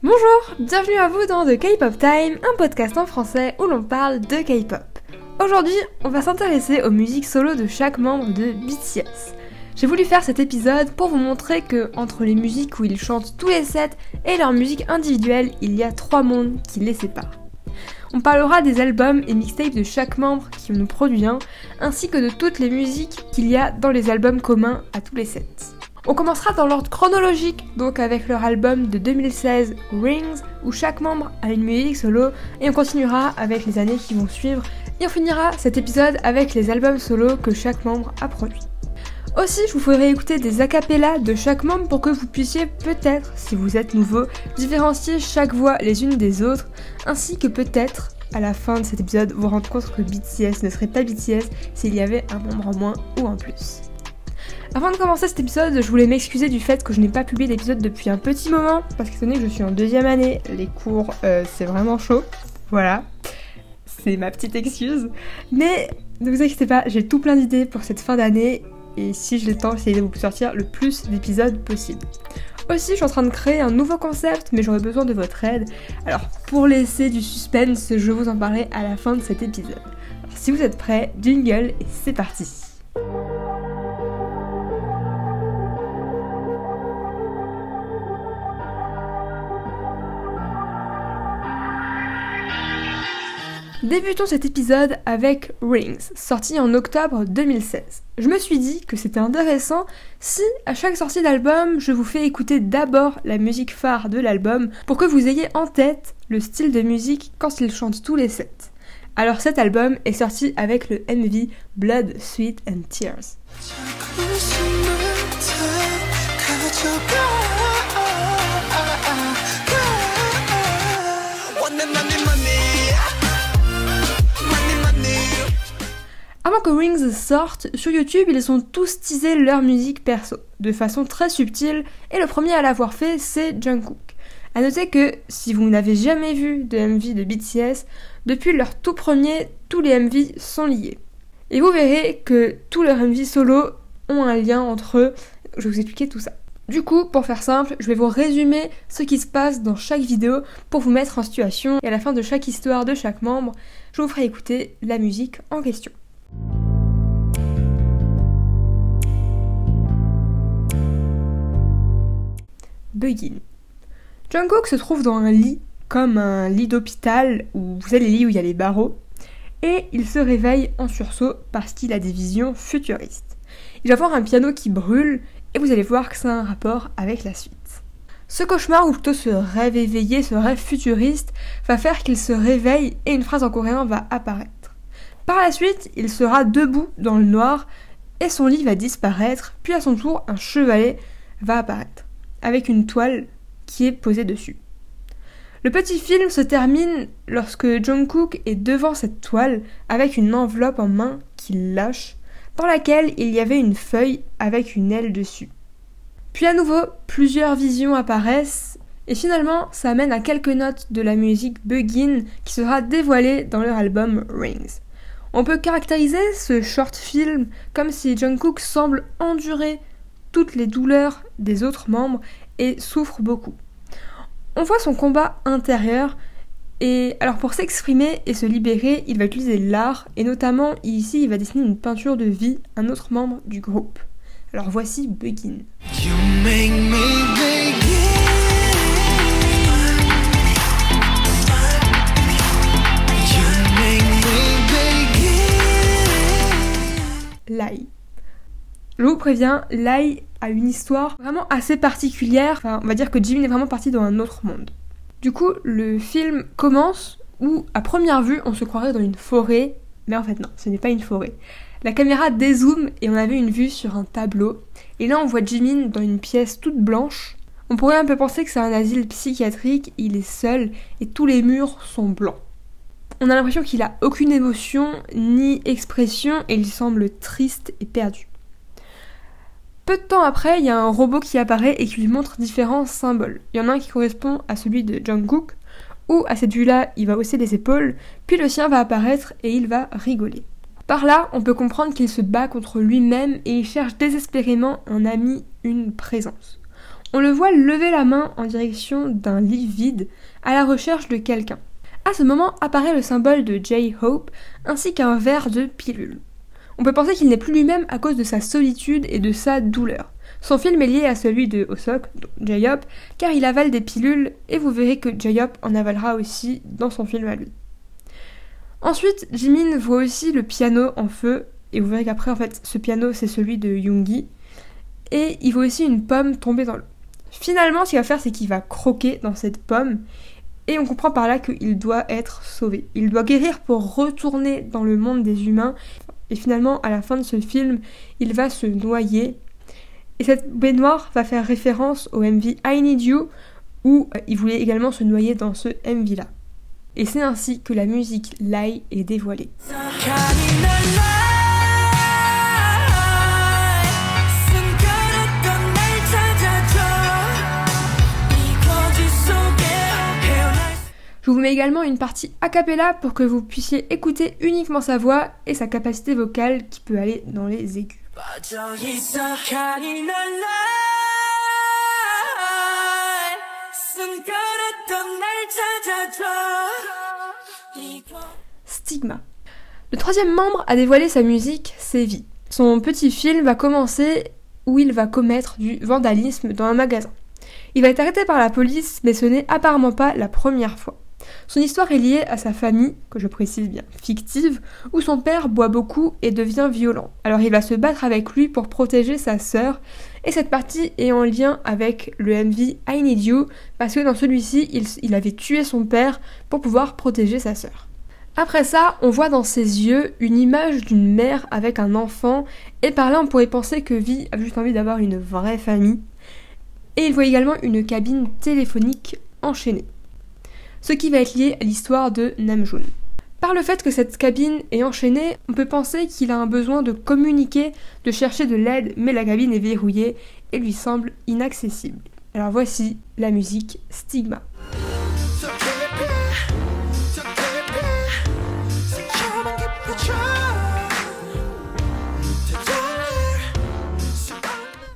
Bonjour, bienvenue à vous dans The K-Pop Time, un podcast en français où l'on parle de K-Pop. Aujourd'hui, on va s'intéresser aux musiques solo de chaque membre de BTS. J'ai voulu faire cet épisode pour vous montrer que entre les musiques où ils chantent tous les sets et leurs musiques individuelles, il y a trois mondes qui les séparent. On parlera des albums et mixtapes de chaque membre qui en produit un, ainsi que de toutes les musiques qu'il y a dans les albums communs à tous les sets. On commencera dans l'ordre chronologique, donc avec leur album de 2016 Rings, où chaque membre a une musique solo, et on continuera avec les années qui vont suivre, et on finira cet épisode avec les albums solo que chaque membre a produits. Aussi, je vous ferai écouter des acapellas de chaque membre pour que vous puissiez peut-être, si vous êtes nouveau, différencier chaque voix les unes des autres, ainsi que peut-être, à la fin de cet épisode, vous rendre compte que BTS ne serait pas BTS s'il y avait un membre en moins ou en plus. Avant de commencer cet épisode, je voulais m'excuser du fait que je n'ai pas publié d'épisode depuis un petit moment, parce qu'étant donné que je suis en deuxième année, les cours, euh, c'est vraiment chaud. Voilà. C'est ma petite excuse. Mais ne vous inquiétez pas, j'ai tout plein d'idées pour cette fin d'année et si j'ai le temps, j'essaie de vous sortir le plus d'épisodes possible. Aussi, je suis en train de créer un nouveau concept, mais j'aurais besoin de votre aide. Alors, pour laisser du suspense, je vous en parlerai à la fin de cet épisode. Si vous êtes prêts, jingle et c'est parti. Débutons cet épisode avec Rings, sorti en octobre 2016. Je me suis dit que c'était intéressant si, à chaque sortie d'album, je vous fais écouter d'abord la musique phare de l'album pour que vous ayez en tête le style de musique quand ils chantent tous les sets. Alors cet album est sorti avec le MV Blood, Sweat and Tears. Avant que Rings sorte, sur YouTube, ils ont tous teasé leur musique perso, de façon très subtile, et le premier à l'avoir fait, c'est Jungkook. A noter que, si vous n'avez jamais vu de MV de BTS, depuis leur tout premier, tous les MV sont liés. Et vous verrez que tous leurs MV solo ont un lien entre eux, je vais vous expliquer tout ça. Du coup, pour faire simple, je vais vous résumer ce qui se passe dans chaque vidéo pour vous mettre en situation et à la fin de chaque histoire de chaque membre, je vous ferai écouter la musique en question. Begin. Jungkook se trouve dans un lit, comme un lit d'hôpital, où vous savez les lits où il y a les barreaux, et il se réveille en sursaut parce qu'il a des visions futuristes. Il va voir un piano qui brûle, et vous allez voir que ça un rapport avec la suite. Ce cauchemar, ou plutôt ce rêve éveillé, ce rêve futuriste, va faire qu'il se réveille et une phrase en coréen va apparaître. Par la suite, il sera debout dans le noir et son lit va disparaître, puis à son tour, un chevalet va apparaître avec une toile qui est posée dessus. Le petit film se termine lorsque Jungkook est devant cette toile avec une enveloppe en main qu'il lâche, dans laquelle il y avait une feuille avec une aile dessus. Puis à nouveau, plusieurs visions apparaissent, et finalement, ça amène à quelques notes de la musique Begin qui sera dévoilée dans leur album Rings. On peut caractériser ce short film comme si Jungkook semble endurer toutes les douleurs des autres membres et souffre beaucoup. On voit son combat intérieur et alors pour s'exprimer et se libérer, il va utiliser l'art et notamment ici il va dessiner une peinture de vie un autre membre du groupe. Alors voici Begin. Lai. Je vous préviens, Lai a une histoire vraiment assez particulière. On va dire que Jimin est vraiment parti dans un autre monde. Du coup, le film commence où, à première vue, on se croirait dans une forêt, mais en fait non, ce n'est pas une forêt. La caméra dézoome et on avait une vue sur un tableau. Et là, on voit Jimin dans une pièce toute blanche. On pourrait un peu penser que c'est un asile psychiatrique, il est seul et tous les murs sont blancs. On a l'impression qu'il a aucune émotion ni expression et il semble triste et perdu. Peu de temps après, il y a un robot qui apparaît et qui lui montre différents symboles. Il y en a un qui correspond à celui de Jungkook, où à cette vue-là, il va hausser les épaules, puis le sien va apparaître et il va rigoler. Par là, on peut comprendre qu'il se bat contre lui-même et il cherche désespérément un ami, une présence. On le voit lever la main en direction d'un lit vide à la recherche de quelqu'un. À ce moment apparaît le symbole de J-Hope ainsi qu'un verre de pilule. On peut penser qu'il n'est plus lui-même à cause de sa solitude et de sa douleur. Son film est lié à celui de Osok, J-Hope, car il avale des pilules et vous verrez que J-Hope en avalera aussi dans son film à lui. Ensuite, Jimin voit aussi le piano en feu et vous verrez qu'après en fait ce piano c'est celui de Yoongi et il voit aussi une pomme tomber dans l'eau. Finalement, ce qu'il va faire, c'est qu'il va croquer dans cette pomme. Et on comprend par là qu'il doit être sauvé. Il doit guérir pour retourner dans le monde des humains. Et finalement, à la fin de ce film, il va se noyer. Et cette baignoire va faire référence au MV I Need You, où euh, il voulait également se noyer dans ce MV-là. Et c'est ainsi que la musique Lai est dévoilée. Je vous mets également une partie a cappella pour que vous puissiez écouter uniquement sa voix et sa capacité vocale qui peut aller dans les aigus. Stigma. Le troisième membre à dévoiler sa musique, Vi. Son petit film va commencer où il va commettre du vandalisme dans un magasin. Il va être arrêté par la police, mais ce n'est apparemment pas la première fois. Son histoire est liée à sa famille, que je précise bien fictive, où son père boit beaucoup et devient violent. Alors il va se battre avec lui pour protéger sa sœur, et cette partie est en lien avec le MV I Need You, parce que dans celui-ci, il, avait tué son père pour pouvoir protéger sa sœur. Après ça, on voit dans ses yeux une image d'une mère avec un enfant, et par là on pourrait penser que Vi a juste envie d'avoir une vraie famille. Et il voit également une cabine téléphonique enchaînée ce qui va être lié à l'histoire de Namjoon. Par le fait que cette cabine est enchaînée, on peut penser qu'il a un besoin de communiquer, de chercher de l'aide, mais la cabine est verrouillée et lui semble inaccessible. Alors voici la musique Stigma.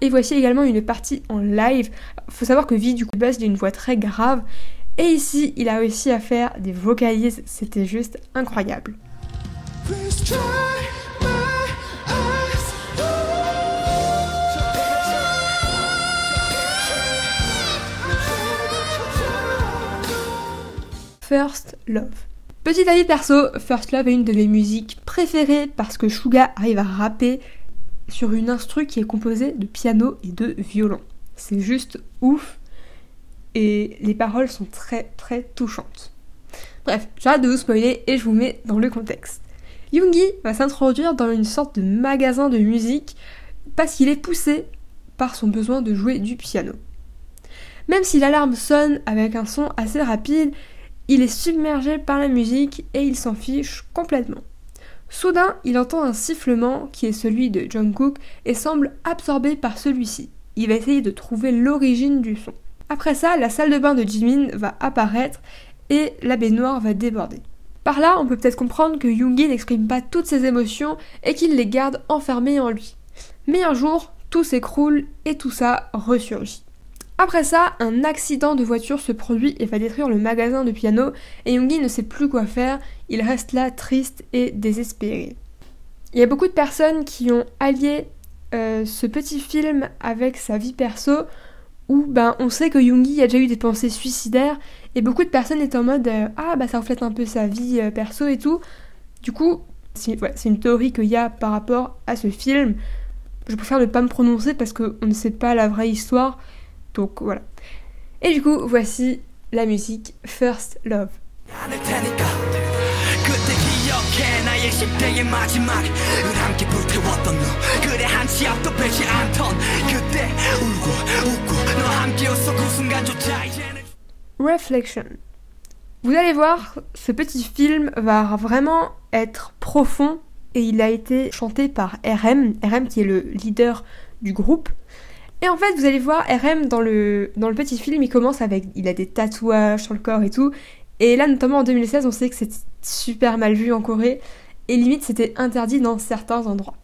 Et voici également une partie en live. Faut savoir que Vi du coup basse il a une voix très grave et ici, il a réussi à faire des vocalises, c'était juste incroyable. First Love. Petit avis perso, First Love est une de mes musiques préférées parce que Suga arrive à rapper sur une instru qui est composée de piano et de violon. C'est juste ouf et les paroles sont très très touchantes. Bref, j'arrête de vous spoiler et je vous mets dans le contexte. Yoongi va s'introduire dans une sorte de magasin de musique parce qu'il est poussé par son besoin de jouer du piano. Même si l'alarme sonne avec un son assez rapide, il est submergé par la musique et il s'en fiche complètement. Soudain, il entend un sifflement qui est celui de Jungkook et semble absorbé par celui-ci. Il va essayer de trouver l'origine du son. Après ça, la salle de bain de Jimin va apparaître et la baignoire va déborder. Par là, on peut peut-être comprendre que Yoongi n'exprime pas toutes ses émotions et qu'il les garde enfermées en lui. Mais un jour, tout s'écroule et tout ça ressurgit. Après ça, un accident de voiture se produit et va détruire le magasin de piano et Yoongi ne sait plus quoi faire, il reste là triste et désespéré. Il y a beaucoup de personnes qui ont allié euh, ce petit film avec sa vie perso où ben, on sait que Yoongi a déjà eu des pensées suicidaires et beaucoup de personnes étaient en mode euh, ah bah ça reflète un peu sa vie euh, perso et tout. Du coup, c'est une théorie qu'il y a par rapport à ce film. Je préfère ne pas me prononcer parce qu'on ne sait pas la vraie histoire. Donc voilà. Et du coup, voici la musique First Love. Reflection. Vous allez voir, ce petit film va vraiment être profond et il a été chanté par RM, RM qui est le leader du groupe. Et en fait, vous allez voir, RM dans le, dans le petit film, il commence avec, il a des tatouages sur le corps et tout. Et là, notamment en 2016, on sait que c'est super mal vu en Corée et limite c'était interdit dans certains endroits.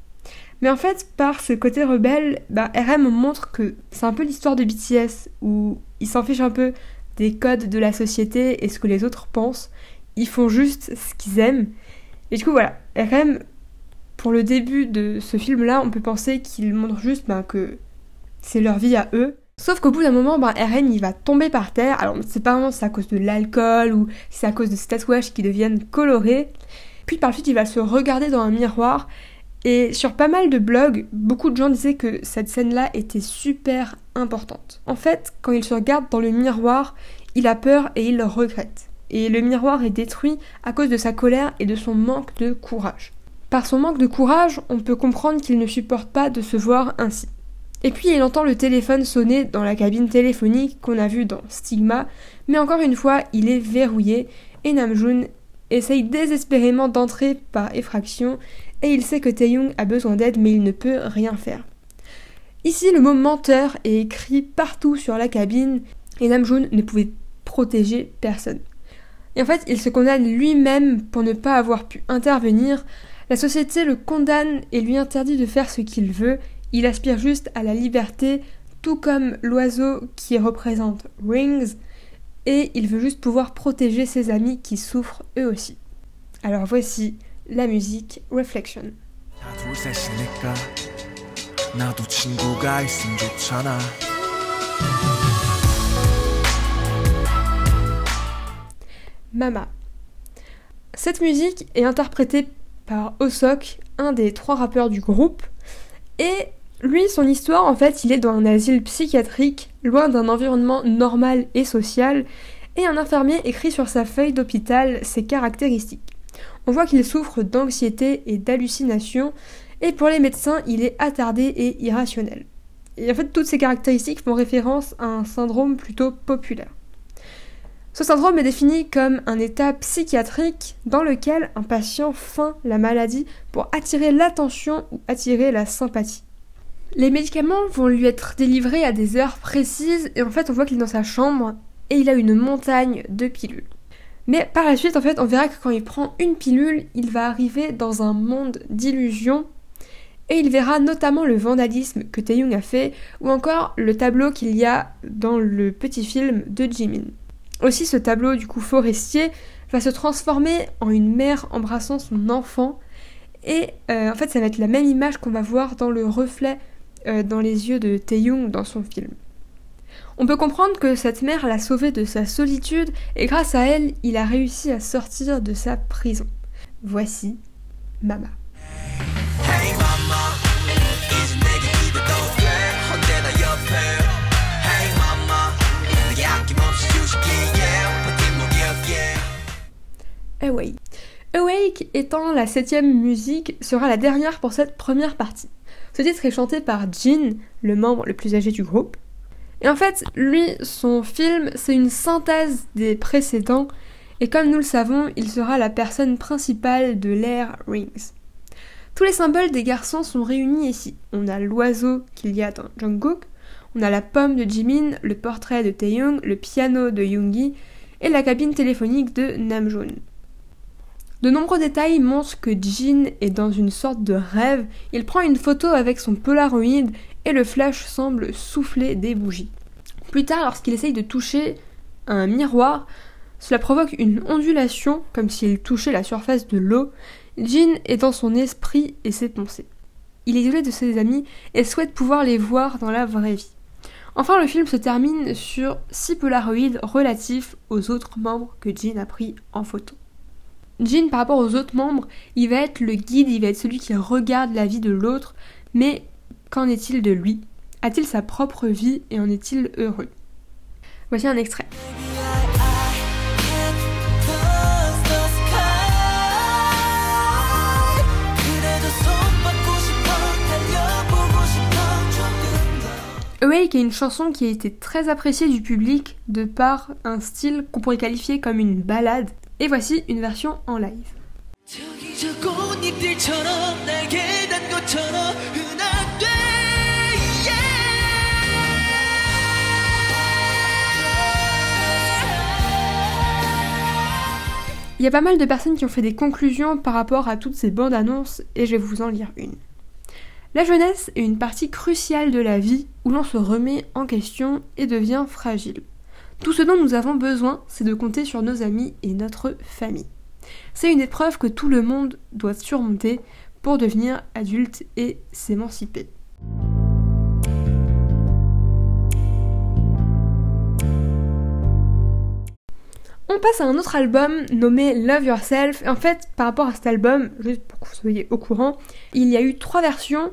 Mais en fait, par ce côté rebelle, bah, RM montre que c'est un peu l'histoire de BTS, où ils s'en fichent un peu des codes de la société et ce que les autres pensent. Ils font juste ce qu'ils aiment. Et du coup, voilà, RM, pour le début de ce film-là, on peut penser qu'il montre juste bah, que c'est leur vie à eux. Sauf qu'au bout d'un moment, ben, il va tomber par terre. Alors, c'est pas vraiment si c'est à cause de l'alcool ou si c'est à cause de ses tatouages qui deviennent colorés. Puis par la suite, il va se regarder dans un miroir. Et sur pas mal de blogs, beaucoup de gens disaient que cette scène-là était super importante. En fait, quand il se regarde dans le miroir, il a peur et il le regrette. Et le miroir est détruit à cause de sa colère et de son manque de courage. Par son manque de courage, on peut comprendre qu'il ne supporte pas de se voir ainsi. Et puis il entend le téléphone sonner dans la cabine téléphonique qu'on a vu dans Stigma, mais encore une fois, il est verrouillé et Namjoon essaye désespérément d'entrer par effraction et il sait que Taeyong a besoin d'aide mais il ne peut rien faire. Ici, le mot menteur est écrit partout sur la cabine et Namjoon ne pouvait protéger personne. Et en fait, il se condamne lui-même pour ne pas avoir pu intervenir. La société le condamne et lui interdit de faire ce qu'il veut il aspire juste à la liberté, tout comme l'oiseau qui représente Rings, et il veut juste pouvoir protéger ses amis qui souffrent eux aussi. Alors voici la musique Reflection. Mama. Cette musique est interprétée par Osok, un des trois rappeurs du groupe, et lui, son histoire, en fait, il est dans un asile psychiatrique, loin d'un environnement normal et social, et un infirmier écrit sur sa feuille d'hôpital ses caractéristiques. On voit qu'il souffre d'anxiété et d'hallucination, et pour les médecins, il est attardé et irrationnel. Et en fait, toutes ces caractéristiques font référence à un syndrome plutôt populaire. Ce syndrome est défini comme un état psychiatrique dans lequel un patient feint la maladie pour attirer l'attention ou attirer la sympathie. Les médicaments vont lui être délivrés à des heures précises et en fait on voit qu'il est dans sa chambre et il a une montagne de pilules. Mais par la suite en fait on verra que quand il prend une pilule il va arriver dans un monde d'illusions et il verra notamment le vandalisme que Taeyong a fait ou encore le tableau qu'il y a dans le petit film de Jimin. Aussi ce tableau du coup forestier va se transformer en une mère embrassant son enfant et euh, en fait ça va être la même image qu'on va voir dans le reflet euh, dans les yeux de Taeyong dans son film. On peut comprendre que cette mère l'a sauvé de sa solitude et grâce à elle, il a réussi à sortir de sa prison. Voici Mama. Awake. Awake étant la septième musique sera la dernière pour cette première partie. Ce titre est chanté par Jin, le membre le plus âgé du groupe. Et en fait, lui, son film, c'est une synthèse des précédents, et comme nous le savons, il sera la personne principale de l'ère Rings. Tous les symboles des garçons sont réunis ici. On a l'oiseau qu'il y a dans Jungkook, on a la pomme de Jimin, le portrait de Taeyong, le piano de Yoongi et la cabine téléphonique de Namjoon. De nombreux détails montrent que Jin est dans une sorte de rêve. Il prend une photo avec son Polaroid et le flash semble souffler des bougies. Plus tard, lorsqu'il essaye de toucher un miroir, cela provoque une ondulation comme s'il touchait la surface de l'eau. Jin est dans son esprit et ses pensées. Il est isolé de ses amis et souhaite pouvoir les voir dans la vraie vie. Enfin, le film se termine sur six Polaroids relatifs aux autres membres que Jin a pris en photo. Jin, par rapport aux autres membres, il va être le guide, il va être celui qui regarde la vie de l'autre, mais qu'en est-il de lui? A-t-il sa propre vie et en est-il heureux? Voici un extrait. Awake est une chanson qui a été très appréciée du public de par un style qu'on pourrait qualifier comme une ballade et voici une version en live. Il y a pas mal de personnes qui ont fait des conclusions par rapport à toutes ces bandes annonces et je vais vous en lire une. La jeunesse est une partie cruciale de la vie où l'on se remet en question et devient fragile. Tout ce dont nous avons besoin, c'est de compter sur nos amis et notre famille. C'est une épreuve que tout le monde doit surmonter pour devenir adulte et s'émanciper. On passe à un autre album nommé Love Yourself. En fait, par rapport à cet album, juste pour que vous soyez au courant, il y a eu trois versions.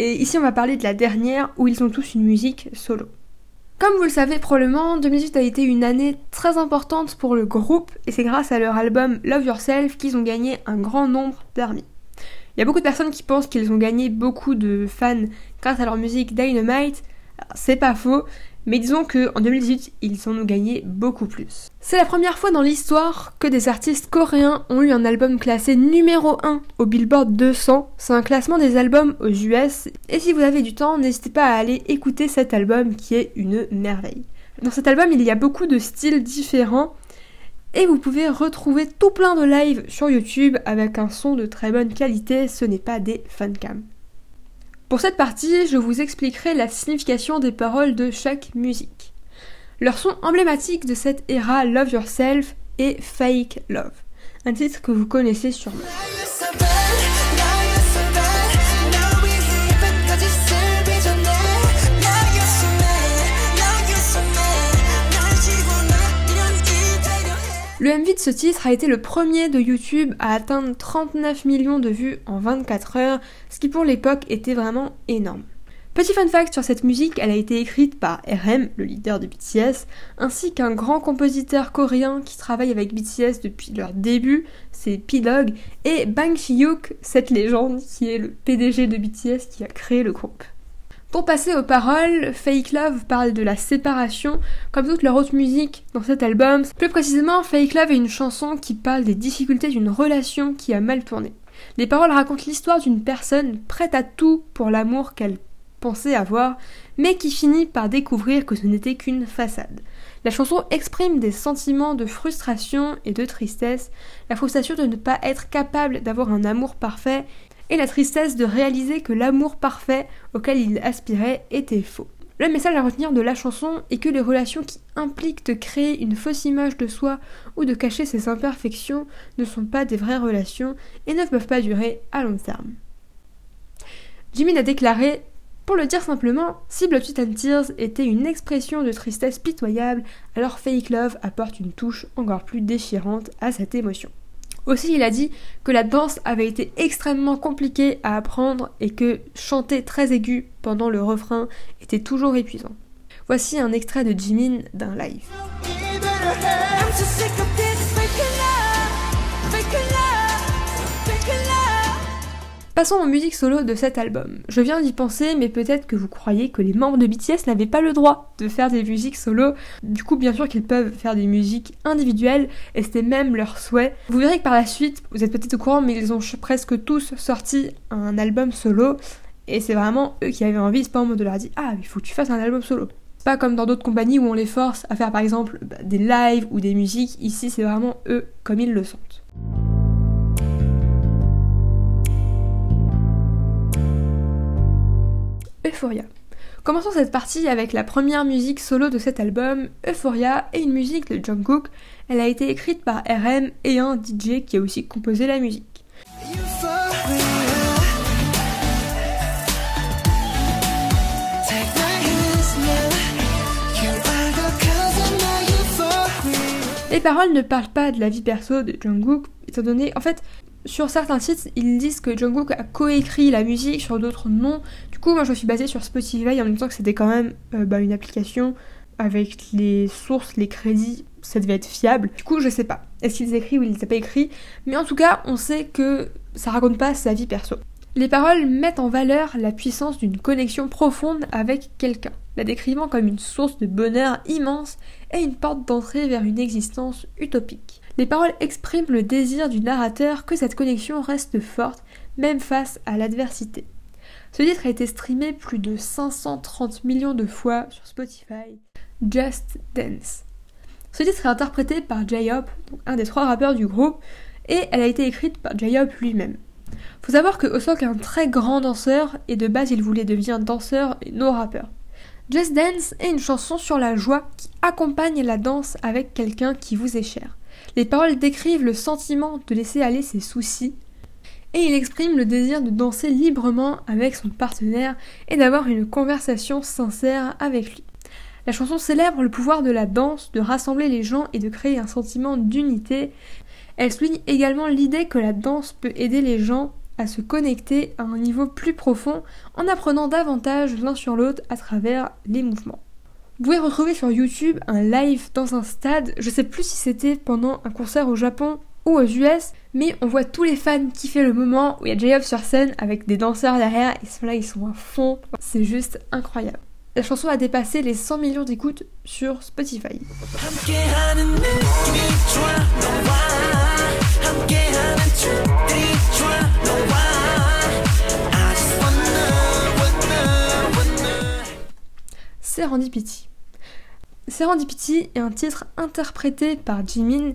Et ici, on va parler de la dernière où ils ont tous une musique solo. Comme vous le savez probablement, 2018 a été une année très importante pour le groupe et c'est grâce à leur album Love Yourself qu'ils ont gagné un grand nombre d'amis. Il y a beaucoup de personnes qui pensent qu'ils ont gagné beaucoup de fans grâce à leur musique Dynamite. C'est pas faux, mais disons que en 2018, ils en ont gagné beaucoup plus. C'est la première fois dans l'histoire que des artistes coréens ont eu un album classé numéro 1 au Billboard 200. C'est un classement des albums aux US. Et si vous avez du temps, n'hésitez pas à aller écouter cet album qui est une merveille. Dans cet album, il y a beaucoup de styles différents. Et vous pouvez retrouver tout plein de lives sur YouTube avec un son de très bonne qualité, ce n'est pas des fancams. Pour cette partie, je vous expliquerai la signification des paroles de chaque musique. Leur son emblématique de cette ère Love Yourself est Fake Love, un titre que vous connaissez sûrement. Le MV de ce titre a été le premier de YouTube à atteindre 39 millions de vues en 24 heures, ce qui pour l'époque était vraiment énorme. Petit fun fact sur cette musique, elle a été écrite par RM, le leader de BTS, ainsi qu'un grand compositeur coréen qui travaille avec BTS depuis leur début, c'est P-Dog, et Bang Hyuk, cette légende qui est le PDG de BTS qui a créé le groupe. Pour passer aux paroles, Fake Love parle de la séparation, comme toute leur autre musique dans cet album. Plus précisément, Fake Love est une chanson qui parle des difficultés d'une relation qui a mal tourné. Les paroles racontent l'histoire d'une personne prête à tout pour l'amour qu'elle pensait avoir, mais qui finit par découvrir que ce n'était qu'une façade. La chanson exprime des sentiments de frustration et de tristesse, la frustration de ne pas être capable d'avoir un amour parfait et la tristesse de réaliser que l'amour parfait auquel il aspirait était faux. Le message à retenir de la chanson est que les relations qui impliquent de créer une fausse image de soi ou de cacher ses imperfections ne sont pas des vraies relations et ne peuvent pas durer à long terme. Jimin a déclaré Pour le dire simplement, si Blood and Tears était une expression de tristesse pitoyable, alors Fake Love apporte une touche encore plus déchirante à cette émotion. Aussi, il a dit que la danse avait été extrêmement compliquée à apprendre et que chanter très aigu pendant le refrain était toujours épuisant. Voici un extrait de Jimin d'un live. Passons aux musiques solo de cet album. Je viens d'y penser, mais peut-être que vous croyez que les membres de BTS n'avaient pas le droit de faire des musiques solo. Du coup, bien sûr qu'ils peuvent faire des musiques individuelles, et c'était même leur souhait. Vous verrez que par la suite, vous êtes peut-être au courant, mais ils ont presque tous sorti un album solo, et c'est vraiment eux qui avaient envie, c'est pas en mode de leur dire Ah, il faut que tu fasses un album solo. Pas comme dans d'autres compagnies où on les force à faire par exemple bah, des lives ou des musiques, ici c'est vraiment eux comme ils le sentent. Euphoria. Commençons cette partie avec la première musique solo de cet album. Euphoria est une musique de Jungkook. Elle a été écrite par RM et un DJ qui a aussi composé la musique. Les paroles ne parlent pas de la vie perso de Jungkook, étant donné, en fait, sur certains sites, ils disent que Jungkook a coécrit la musique, sur d'autres non. Du coup, moi je me suis basée sur Spotify en même temps que c'était quand même euh, bah, une application avec les sources, les crédits, ça devait être fiable. Du coup, je sais pas. Est-ce qu'il les a écrits ou il les a pas écrits? Mais en tout cas, on sait que ça raconte pas sa vie perso. Les paroles mettent en valeur la puissance d'une connexion profonde avec quelqu'un, la décrivant comme une source de bonheur immense et une porte d'entrée vers une existence utopique. Les paroles expriment le désir du narrateur que cette connexion reste forte, même face à l'adversité. Ce titre a été streamé plus de 530 millions de fois sur Spotify. Just Dance. Ce titre est interprété par J-Hop, un des trois rappeurs du groupe, et elle a été écrite par J-Hop lui-même. Faut savoir que Osok est un très grand danseur et de base il voulait devenir danseur et non rappeur. Just Dance est une chanson sur la joie qui accompagne la danse avec quelqu'un qui vous est cher. Les paroles décrivent le sentiment de laisser aller ses soucis et il exprime le désir de danser librement avec son partenaire et d'avoir une conversation sincère avec lui. La chanson célèbre le pouvoir de la danse, de rassembler les gens et de créer un sentiment d'unité. Elle souligne également l'idée que la danse peut aider les gens à se connecter à un niveau plus profond en apprenant davantage l'un sur l'autre à travers les mouvements. Vous pouvez retrouver sur YouTube un live dans un stade, je sais plus si c'était pendant un concert au Japon ou aux US, mais on voit tous les fans kiffer le moment où il y a J-Hope sur scène avec des danseurs derrière, et ceux-là ils sont à fond, c'est juste incroyable. La chanson a dépassé les 100 millions d'écoutes sur Spotify. Serendipity. Serendipity est un titre interprété par Jimin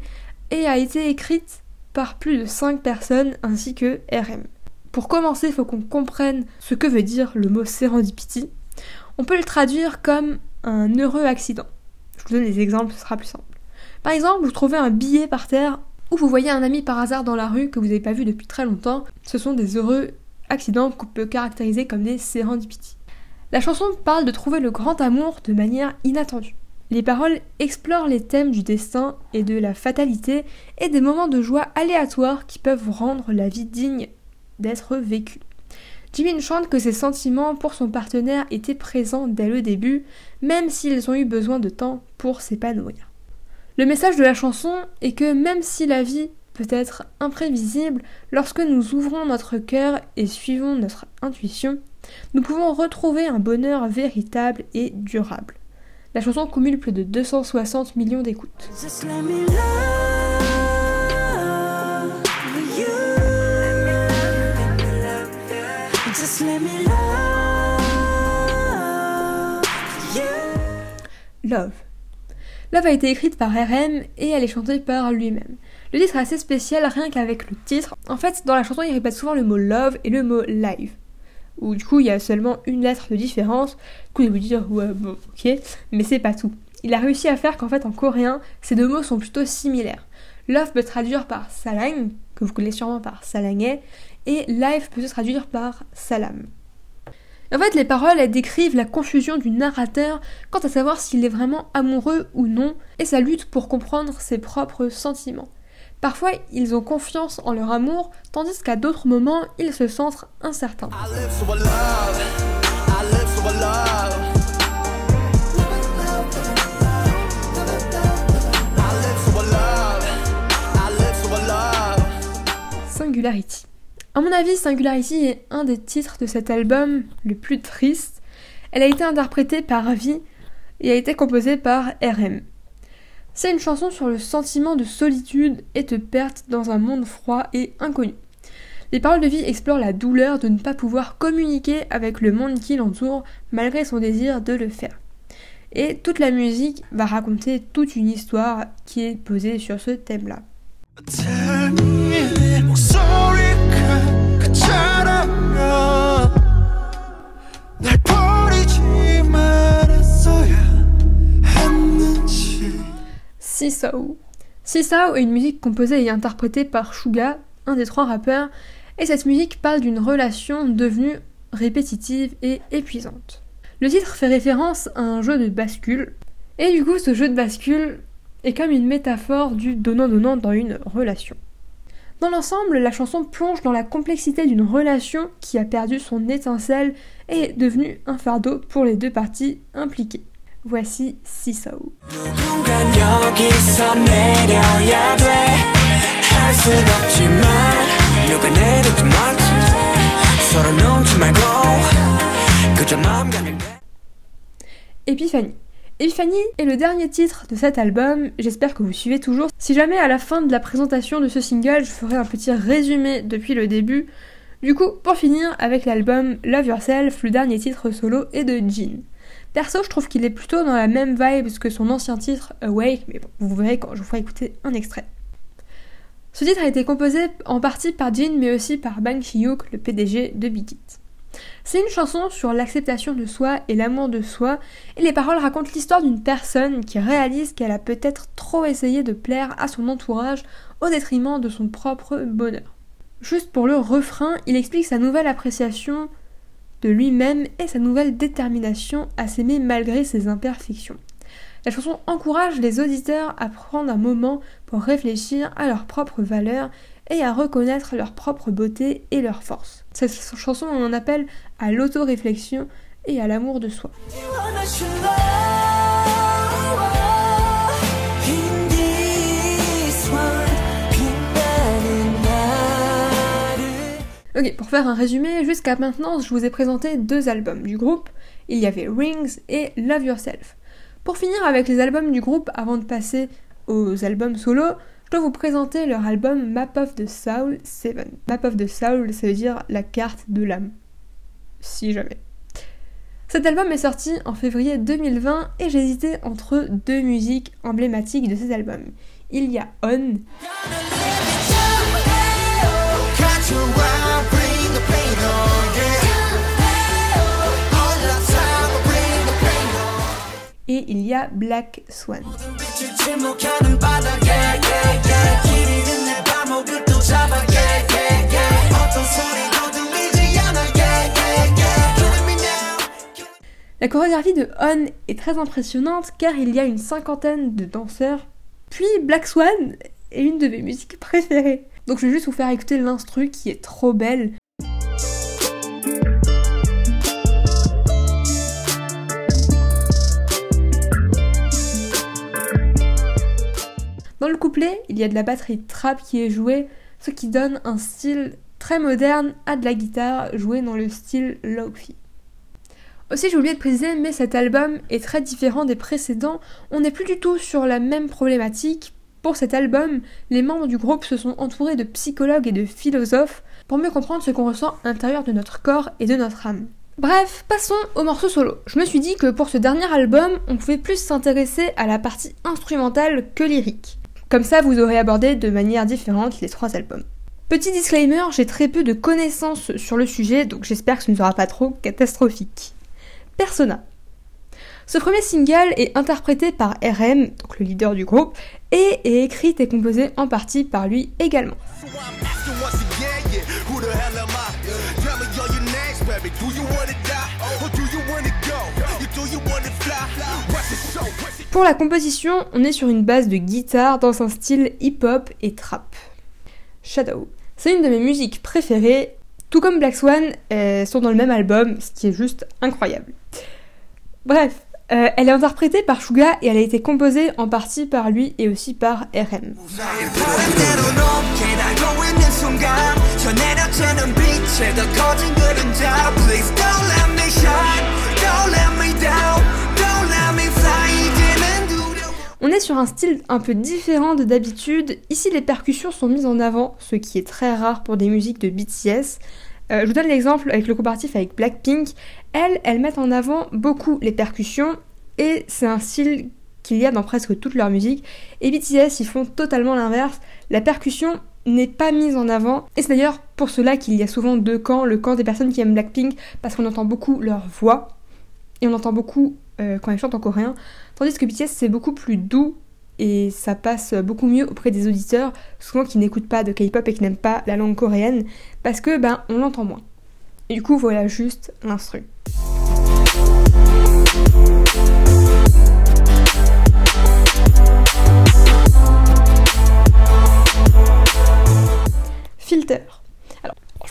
et a été écrite par plus de 5 personnes ainsi que RM. Pour commencer, il faut qu'on comprenne ce que veut dire le mot serendipity. On peut le traduire comme un heureux accident. Je vous donne des exemples, ce sera plus simple. Par exemple, vous trouvez un billet par terre ou vous voyez un ami par hasard dans la rue que vous n'avez pas vu depuis très longtemps. Ce sont des heureux accidents qu'on peut caractériser comme des serendipity. La chanson parle de trouver le grand amour de manière inattendue. Les paroles explorent les thèmes du destin et de la fatalité et des moments de joie aléatoires qui peuvent rendre la vie digne d'être vécue. Jimin chante que ses sentiments pour son partenaire étaient présents dès le début, même s'ils ont eu besoin de temps pour s'épanouir. Le message de la chanson est que même si la vie peut être imprévisible, lorsque nous ouvrons notre cœur et suivons notre intuition, nous pouvons retrouver un bonheur véritable et durable. La chanson cumule plus de 260 millions d'écoutes. Love. Love a été écrite par RM et elle est chantée par lui-même. Le titre est assez spécial rien qu'avec le titre. En fait, dans la chanson, il répète souvent le mot love et le mot live où du coup il y a seulement une lettre de différence. Du coup, il vous dire ouais, bon, ok, mais c'est pas tout. Il a réussi à faire qu'en fait en coréen, ces deux mots sont plutôt similaires. Love peut traduire par salang, que vous connaissez sûrement par salangé, et live peut se traduire par salam. En fait, les paroles, elles décrivent la confusion du narrateur quant à savoir s'il est vraiment amoureux ou non, et sa lutte pour comprendre ses propres sentiments. Parfois, ils ont confiance en leur amour, tandis qu'à d'autres moments, ils se sentent incertains. Singularity. À mon avis, Singularity est un des titres de cet album le plus triste. Elle a été interprétée par Avi et a été composée par RM. C'est une chanson sur le sentiment de solitude et de perte dans un monde froid et inconnu. Les paroles de vie explorent la douleur de ne pas pouvoir communiquer avec le monde qui l'entoure malgré son désir de le faire. Et toute la musique va raconter toute une histoire qui est posée sur ce thème-là. Sisao. Sisao est une musique composée et interprétée par Shuga, un des trois rappeurs, et cette musique parle d'une relation devenue répétitive et épuisante. Le titre fait référence à un jeu de bascule, et du coup ce jeu de bascule est comme une métaphore du donnant-donnant dans une relation. Dans l'ensemble, la chanson plonge dans la complexité d'une relation qui a perdu son étincelle et est devenue un fardeau pour les deux parties impliquées. Voici Sisao. Epiphany. Epiphany est le dernier titre de cet album, j'espère que vous suivez toujours. Si jamais à la fin de la présentation de ce single, je ferai un petit résumé depuis le début. Du coup, pour finir avec l'album Love Yourself, le dernier titre solo est de Jean. Perso, je trouve qu'il est plutôt dans la même vibe que son ancien titre Awake, mais vous verrez quand je vous ferai écouter un extrait. Ce titre a été composé en partie par Jin mais aussi par Bang Chi-hyuk, le PDG de Big Hit. C'est une chanson sur l'acceptation de soi et l'amour de soi, et les paroles racontent l'histoire d'une personne qui réalise qu'elle a peut-être trop essayé de plaire à son entourage au détriment de son propre bonheur. Juste pour le refrain, il explique sa nouvelle appréciation lui-même et sa nouvelle détermination à s'aimer malgré ses imperfections. La chanson encourage les auditeurs à prendre un moment pour réfléchir à leurs propres valeurs et à reconnaître leur propre beauté et leur force. Cette chanson en appelle à l'autoréflexion et à l'amour de soi. Ok, pour faire un résumé, jusqu'à maintenant, je vous ai présenté deux albums du groupe. Il y avait Rings et Love Yourself. Pour finir avec les albums du groupe, avant de passer aux albums solo, je dois vous présenter leur album Map of the Soul 7. Map of the Soul, ça veut dire la carte de l'âme. Si jamais. Cet album est sorti en février 2020 et j'hésitais entre deux musiques emblématiques de ces albums. Il y a On. Il y a Black Swan. La chorégraphie de On est très impressionnante car il y a une cinquantaine de danseurs. Puis Black Swan est une de mes musiques préférées. Donc je vais juste vous faire écouter l'instru qui est trop belle. Dans le couplet, il y a de la batterie trap qui est jouée, ce qui donne un style très moderne à de la guitare jouée dans le style lofi. Aussi, j'ai oublié de préciser, mais cet album est très différent des précédents. On n'est plus du tout sur la même problématique. Pour cet album, les membres du groupe se sont entourés de psychologues et de philosophes pour mieux comprendre ce qu'on ressent à l'intérieur de notre corps et de notre âme. Bref, passons au morceau solo. Je me suis dit que pour ce dernier album, on pouvait plus s'intéresser à la partie instrumentale que lyrique. Comme ça, vous aurez abordé de manière différente les trois albums. Petit disclaimer, j'ai très peu de connaissances sur le sujet, donc j'espère que ce ne sera pas trop catastrophique. Persona. Ce premier single est interprété par RM, donc le leader du groupe, et est écrit et composé en partie par lui également. Pour la composition, on est sur une base de guitare dans un style hip-hop et trap. Shadow. C'est une de mes musiques préférées, tout comme Black Swan, elles sont dans le même album, ce qui est juste incroyable. Bref, euh, elle est interprétée par Suga et elle a été composée en partie par lui et aussi par RM. On est sur un style un peu différent de d'habitude. Ici, les percussions sont mises en avant, ce qui est très rare pour des musiques de BTS. Euh, je vous donne l'exemple avec le comparatif avec Blackpink. Elles, elles mettent en avant beaucoup les percussions et c'est un style qu'il y a dans presque toute leur musique. Et BTS, ils font totalement l'inverse. La percussion n'est pas mise en avant. Et c'est d'ailleurs pour cela qu'il y a souvent deux camps. Le camp des personnes qui aiment Blackpink parce qu'on entend beaucoup leur voix et on entend beaucoup euh, quand elles chantent en coréen. Tandis que BTS c'est beaucoup plus doux et ça passe beaucoup mieux auprès des auditeurs, souvent qui n'écoutent pas de K-pop et qui n'aiment pas la langue coréenne, parce que ben on l'entend moins. Et du coup voilà juste l'instru. Filter.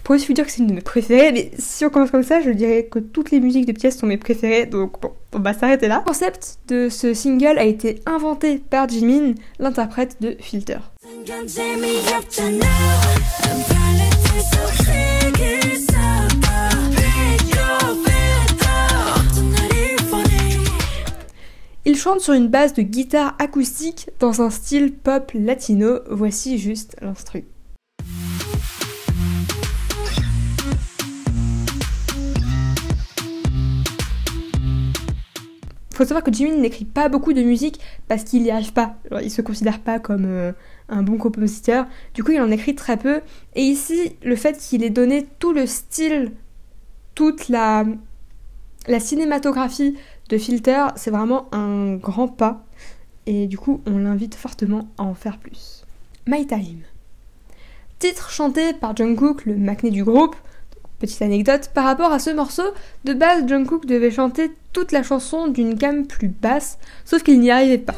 Je pourrais aussi dire que c'est une de mes préférées, mais si on commence comme ça, je dirais que toutes les musiques de pièces sont mes préférées, donc bon, on va s'arrêter là. Le concept de ce single a été inventé par Jimin, l'interprète de Filter. Il chante sur une base de guitare acoustique dans un style pop latino, voici juste l'instru. Faut savoir que Jimin n'écrit pas beaucoup de musique parce qu'il n'y arrive pas. Il se considère pas comme euh, un bon compositeur. Du coup, il en écrit très peu. Et ici, le fait qu'il ait donné tout le style, toute la, la cinématographie de Filter, c'est vraiment un grand pas. Et du coup, on l'invite fortement à en faire plus. My Time. Titre chanté par Jungkook, le macné du groupe. Petite anecdote, par rapport à ce morceau, de base Jungkook devait chanter toute la chanson d'une gamme plus basse, sauf qu'il n'y arrivait pas.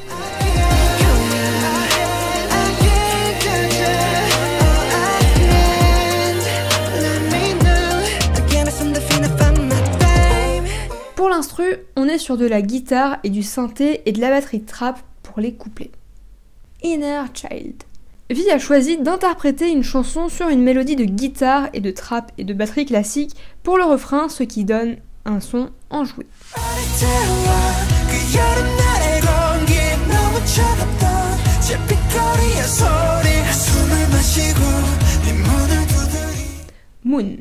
Pour l'instru, on est sur de la guitare et du synthé et de la batterie trap pour les couplets. Inner Child. Vi a choisi d'interpréter une chanson sur une mélodie de guitare et de trap et de batterie classique pour le refrain, ce qui donne un son enjoué. Moon.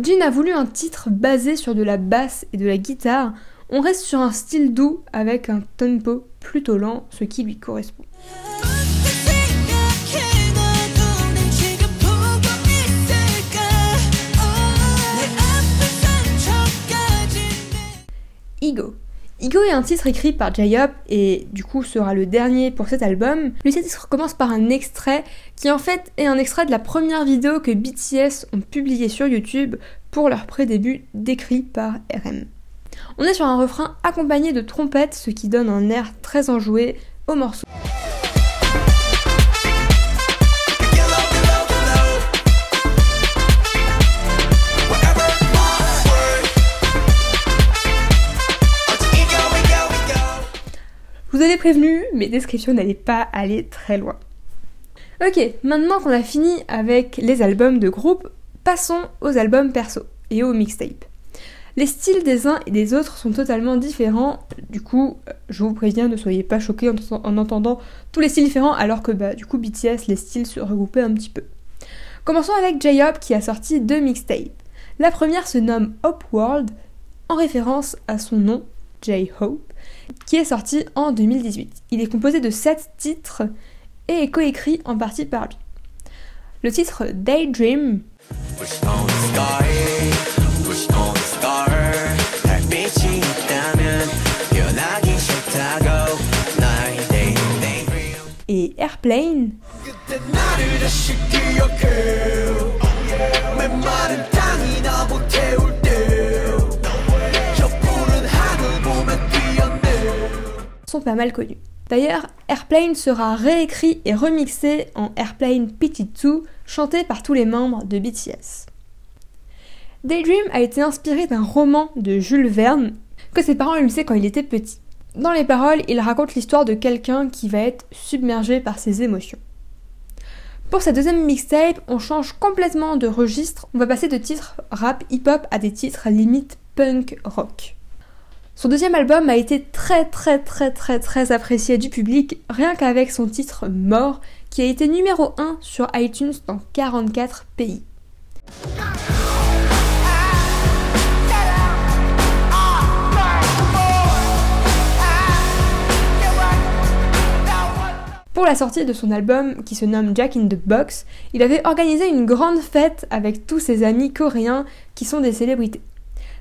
Jin a voulu un titre basé sur de la basse et de la guitare. On reste sur un style doux avec un tempo plutôt lent, ce qui lui correspond. Ego. Ego est un titre écrit par J-Hop et du coup sera le dernier pour cet album. Le titre commence par un extrait qui en fait est un extrait de la première vidéo que BTS ont publiée sur YouTube pour leur pré-début décrit par RM. On est sur un refrain accompagné de trompettes, ce qui donne un air très enjoué au morceau. Vous avez prévenu, mes descriptions n'allaient pas aller très loin. Ok, maintenant qu'on a fini avec les albums de groupe, passons aux albums perso et aux mixtapes. Les styles des uns et des autres sont totalement différents, du coup, je vous préviens, ne soyez pas choqués en, entendant tous les styles différents, alors que bah, du coup, BTS, les styles se regroupaient un petit peu. Commençons avec J-Hope qui a sorti deux mixtapes. La première se nomme Hope World, en référence à son nom, J-Hope, qui est sorti en 2018. Il est composé de 7 titres et est coécrit en partie par lui. Le titre Daydream. Et Airplane sont pas mal connus. D'ailleurs, Airplane sera réécrit et remixé en Airplane Petit 2, chanté par tous les membres de BTS. Daydream a été inspiré d'un roman de Jules Verne que ses parents lui quand il était petit. Dans les paroles, il raconte l'histoire de quelqu'un qui va être submergé par ses émotions. Pour sa deuxième mixtape, on change complètement de registre, on va passer de titres rap hip-hop à des titres limite punk rock. Son deuxième album a été très très très très très apprécié du public, rien qu'avec son titre Mort, qui a été numéro 1 sur iTunes dans 44 pays. Pour la sortie de son album qui se nomme Jack in the Box, il avait organisé une grande fête avec tous ses amis coréens qui sont des célébrités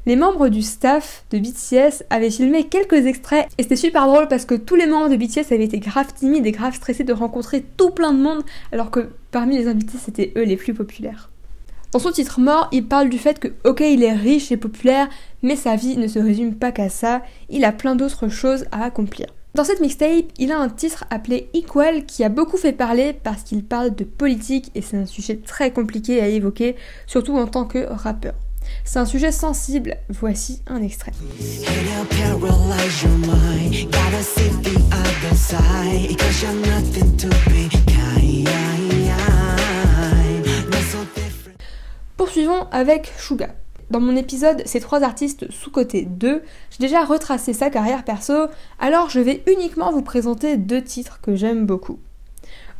les membres du staff de BTS avaient filmé quelques extraits et c'était super drôle parce que tous les membres de BTS avaient été grave timides et grave stressés de rencontrer tout plein de monde alors que parmi les invités c'était eux les plus populaires. Dans son titre mort, il parle du fait que, ok, il est riche et populaire, mais sa vie ne se résume pas qu'à ça, il a plein d'autres choses à accomplir. Dans cette mixtape, il a un titre appelé Equal qui a beaucoup fait parler parce qu'il parle de politique et c'est un sujet très compliqué à évoquer, surtout en tant que rappeur. C'est un sujet sensible, voici un extrait. Poursuivons avec Suga. Dans mon épisode Ces trois artistes sous-côté 2, j'ai déjà retracé sa carrière perso, alors je vais uniquement vous présenter deux titres que j'aime beaucoup.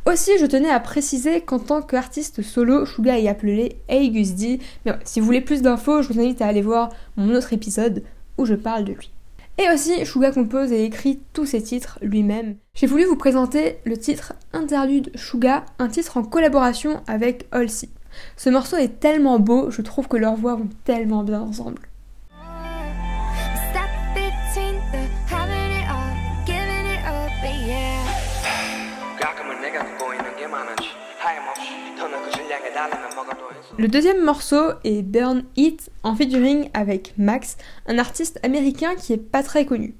Aussi, je tenais à préciser qu'en tant qu'artiste solo, Suga est appelé Hey D. Mais si vous voulez plus d'infos, je vous invite à aller voir mon autre épisode où je parle de lui. Et aussi, Suga compose et écrit tous ses titres lui-même. J'ai voulu vous présenter le titre Interlude Suga, un titre en collaboration avec Halsey. Ce morceau est tellement beau, je trouve que leurs voix vont tellement bien ensemble. Le deuxième morceau est Burn It en featuring avec Max, un artiste américain qui est pas très connu.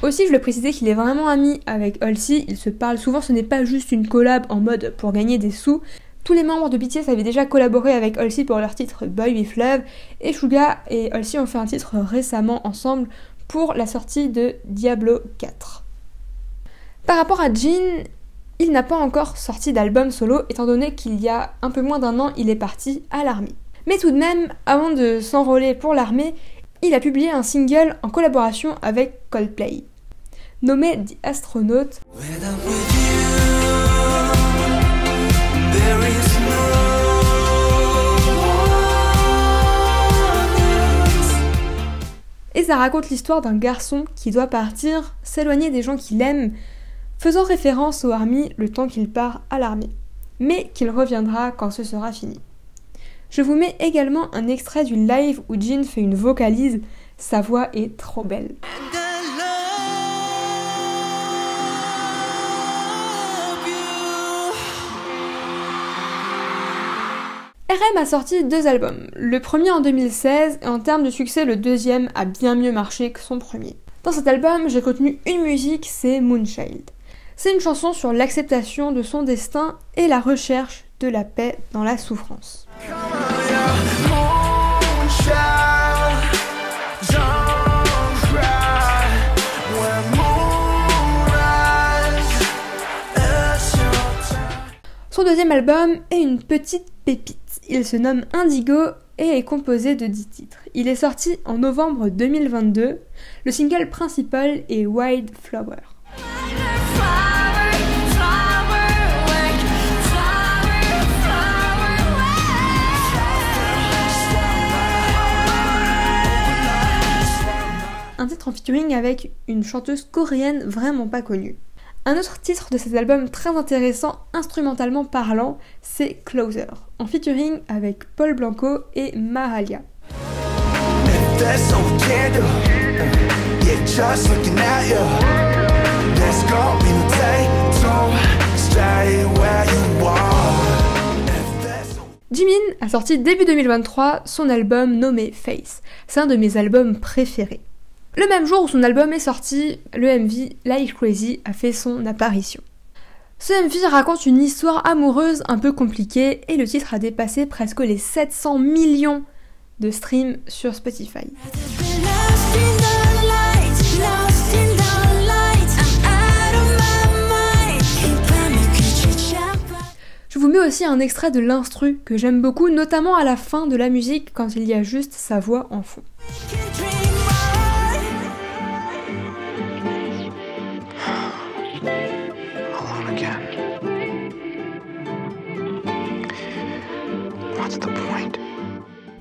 Aussi, je le précisais qu'il est vraiment ami avec Halsey, ils se parlent souvent, ce n'est pas juste une collab en mode pour gagner des sous, tous les membres de BTS avaient déjà collaboré avec Halsey pour leur titre Boy With Love et Suga et Halsey ont fait un titre récemment ensemble pour la sortie de Diablo 4. Par rapport à Jin, il n'a pas encore sorti d'album solo étant donné qu'il y a un peu moins d'un an il est parti à l'armée. Mais tout de même, avant de s'enrôler pour l'armée, il a publié un single en collaboration avec Coldplay, nommé The Astronaut. Et ça raconte l'histoire d'un garçon qui doit partir, s'éloigner des gens qu'il aime, faisant référence au army le temps qu'il part à l'armée, mais qu'il reviendra quand ce sera fini. Je vous mets également un extrait du live où Jin fait une vocalise, sa voix est trop belle. RM a sorti deux albums, le premier en 2016 et en termes de succès le deuxième a bien mieux marché que son premier. Dans cet album j'ai retenu une musique, c'est Moonchild. C'est une chanson sur l'acceptation de son destin et la recherche de la paix dans la souffrance. Son deuxième album est une petite pépite. Il se nomme Indigo et est composé de 10 titres. Il est sorti en novembre 2022. Le single principal est Wild Flower. Un titre en featuring avec une chanteuse coréenne vraiment pas connue. Un autre titre de cet album très intéressant, instrumentalement parlant, c'est Closer, en featuring avec Paul Blanco et Mahalia. Jimin a sorti début 2023 son album nommé Face. C'est un de mes albums préférés. Le même jour où son album est sorti, le MV Life Crazy a fait son apparition. Ce MV raconte une histoire amoureuse un peu compliquée et le titre a dépassé presque les 700 millions de streams sur Spotify. Je vous mets aussi un extrait de l'instru que j'aime beaucoup, notamment à la fin de la musique quand il y a juste sa voix en fond.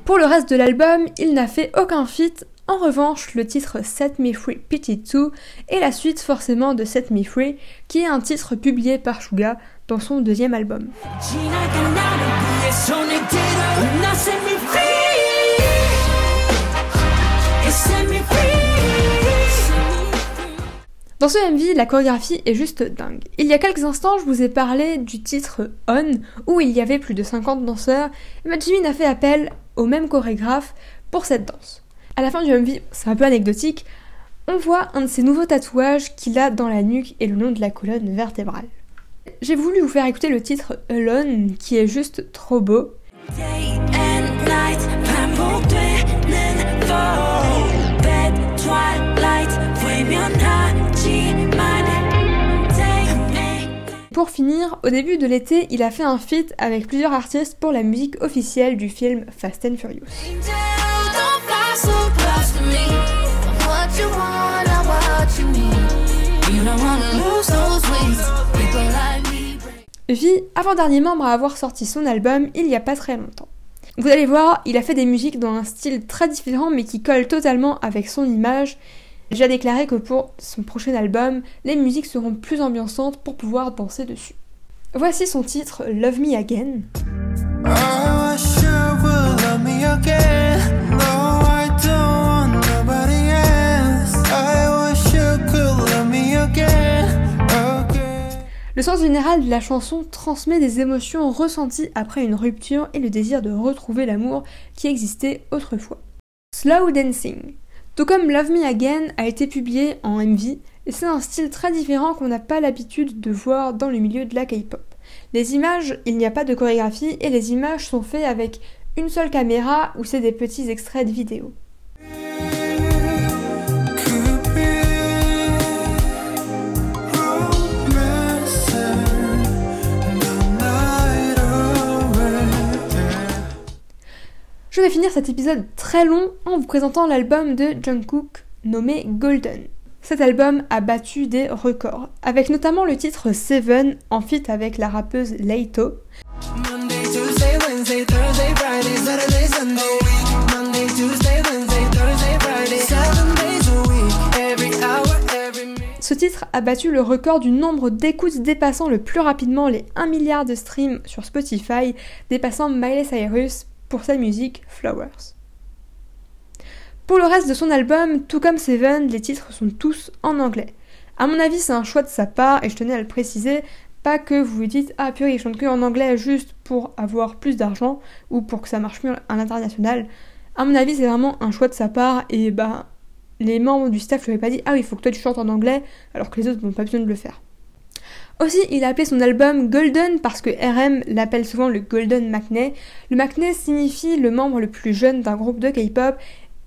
Pour le reste de l'album, il n'a fait aucun feat. En revanche, le titre Set Me Free Pity 2 est la suite forcément de Set Me Free, qui est un titre publié par Suga dans son deuxième album. Dans ce MV, la chorégraphie est juste dingue. Il y a quelques instants, je vous ai parlé du titre On, où il y avait plus de 50 danseurs, et Jimin a fait appel au même chorégraphe pour cette danse. À la fin du MV, c'est un peu anecdotique, on voit un de ses nouveaux tatouages qu'il a dans la nuque et le long de la colonne vertébrale. J'ai voulu vous faire écouter le titre Alone, qui est juste trop beau. Pour finir, au début de l'été, il a fait un feat avec plusieurs artistes pour la musique officielle du film Fast and Furious. V, avant-dernier membre à avoir sorti son album il y a pas très longtemps. Vous allez voir, il a fait des musiques dans un style très différent mais qui colle totalement avec son image. J'ai déclaré que pour son prochain album, les musiques seront plus ambiançantes pour pouvoir danser dessus. Voici son titre Love Me Again. Le sens général de la chanson transmet des émotions ressenties après une rupture et le désir de retrouver l'amour qui existait autrefois. Slow Dancing. Tout comme Love Me Again a été publié en MV, et c'est un style très différent qu'on n'a pas l'habitude de voir dans le milieu de la K-pop. Les images, il n'y a pas de chorégraphie et les images sont faites avec une seule caméra ou c'est des petits extraits de vidéos. Je vais finir cet épisode très long en vous présentant l'album de Jungkook nommé Golden. Cet album a battu des records, avec notamment le titre Seven en feat avec la rappeuse Leito. Ce titre a battu le record du nombre d'écoutes dépassant le plus rapidement les 1 milliard de streams sur Spotify, dépassant Miley Cyrus pour sa musique Flowers. Pour le reste de son album, tout comme Seven, les titres sont tous en anglais. À mon avis, c'est un choix de sa part et je tenais à le préciser, pas que vous vous dites ah purée, il chante que en anglais juste pour avoir plus d'argent ou pour que ça marche mieux à l'international. À mon avis, c'est vraiment un choix de sa part et bah les membres du staff lui avaient pas dit ah oui, il faut que toi tu chantes en anglais alors que les autres n'ont pas besoin de le faire. Aussi, il a appelé son album Golden parce que RM l'appelle souvent le Golden McNay. Le McNay signifie le membre le plus jeune d'un groupe de K-pop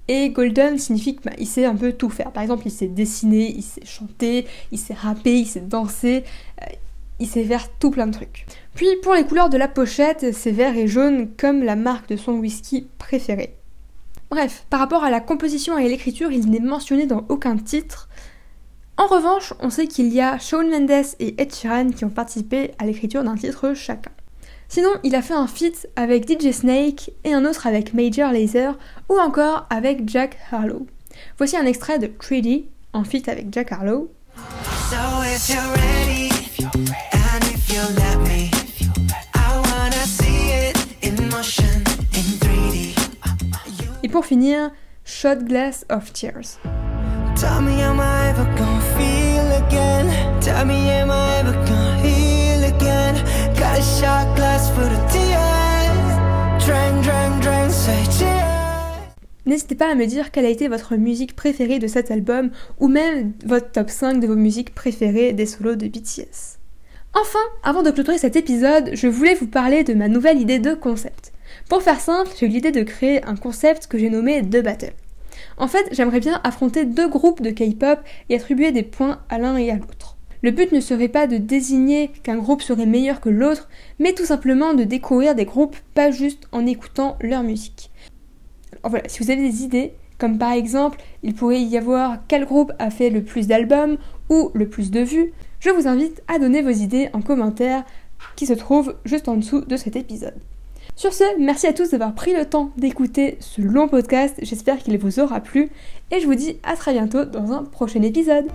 et Golden signifie qu'il bah, sait un peu tout faire. Par exemple, il sait dessiner, il sait chanter, il sait rapper, il sait danser, euh, il sait faire tout plein de trucs. Puis pour les couleurs de la pochette, c'est vert et jaune comme la marque de son whisky préféré. Bref, par rapport à la composition et l'écriture, il n'est mentionné dans aucun titre, en revanche, on sait qu'il y a Shawn Mendes et Ed Sheeran qui ont participé à l'écriture d'un titre chacun. Sinon, il a fait un feat avec DJ Snake et un autre avec Major Lazer ou encore avec Jack Harlow. Voici un extrait de 3D en feat avec Jack Harlow. Et pour finir, Shot Glass of Tears. N'hésitez pas à me dire quelle a été votre musique préférée de cet album ou même votre top 5 de vos musiques préférées des solos de BTS. Enfin, avant de clôturer cet épisode, je voulais vous parler de ma nouvelle idée de concept. Pour faire simple, j'ai eu l'idée de créer un concept que j'ai nommé The Battle. En fait, j'aimerais bien affronter deux groupes de K-pop et attribuer des points à l'un et à l'autre. Le but ne serait pas de désigner qu'un groupe serait meilleur que l'autre, mais tout simplement de découvrir des groupes pas juste en écoutant leur musique. Alors voilà, si vous avez des idées, comme par exemple, il pourrait y avoir quel groupe a fait le plus d'albums ou le plus de vues, je vous invite à donner vos idées en commentaire qui se trouvent juste en dessous de cet épisode. Sur ce, merci à tous d'avoir pris le temps d'écouter ce long podcast, j'espère qu'il vous aura plu et je vous dis à très bientôt dans un prochain épisode.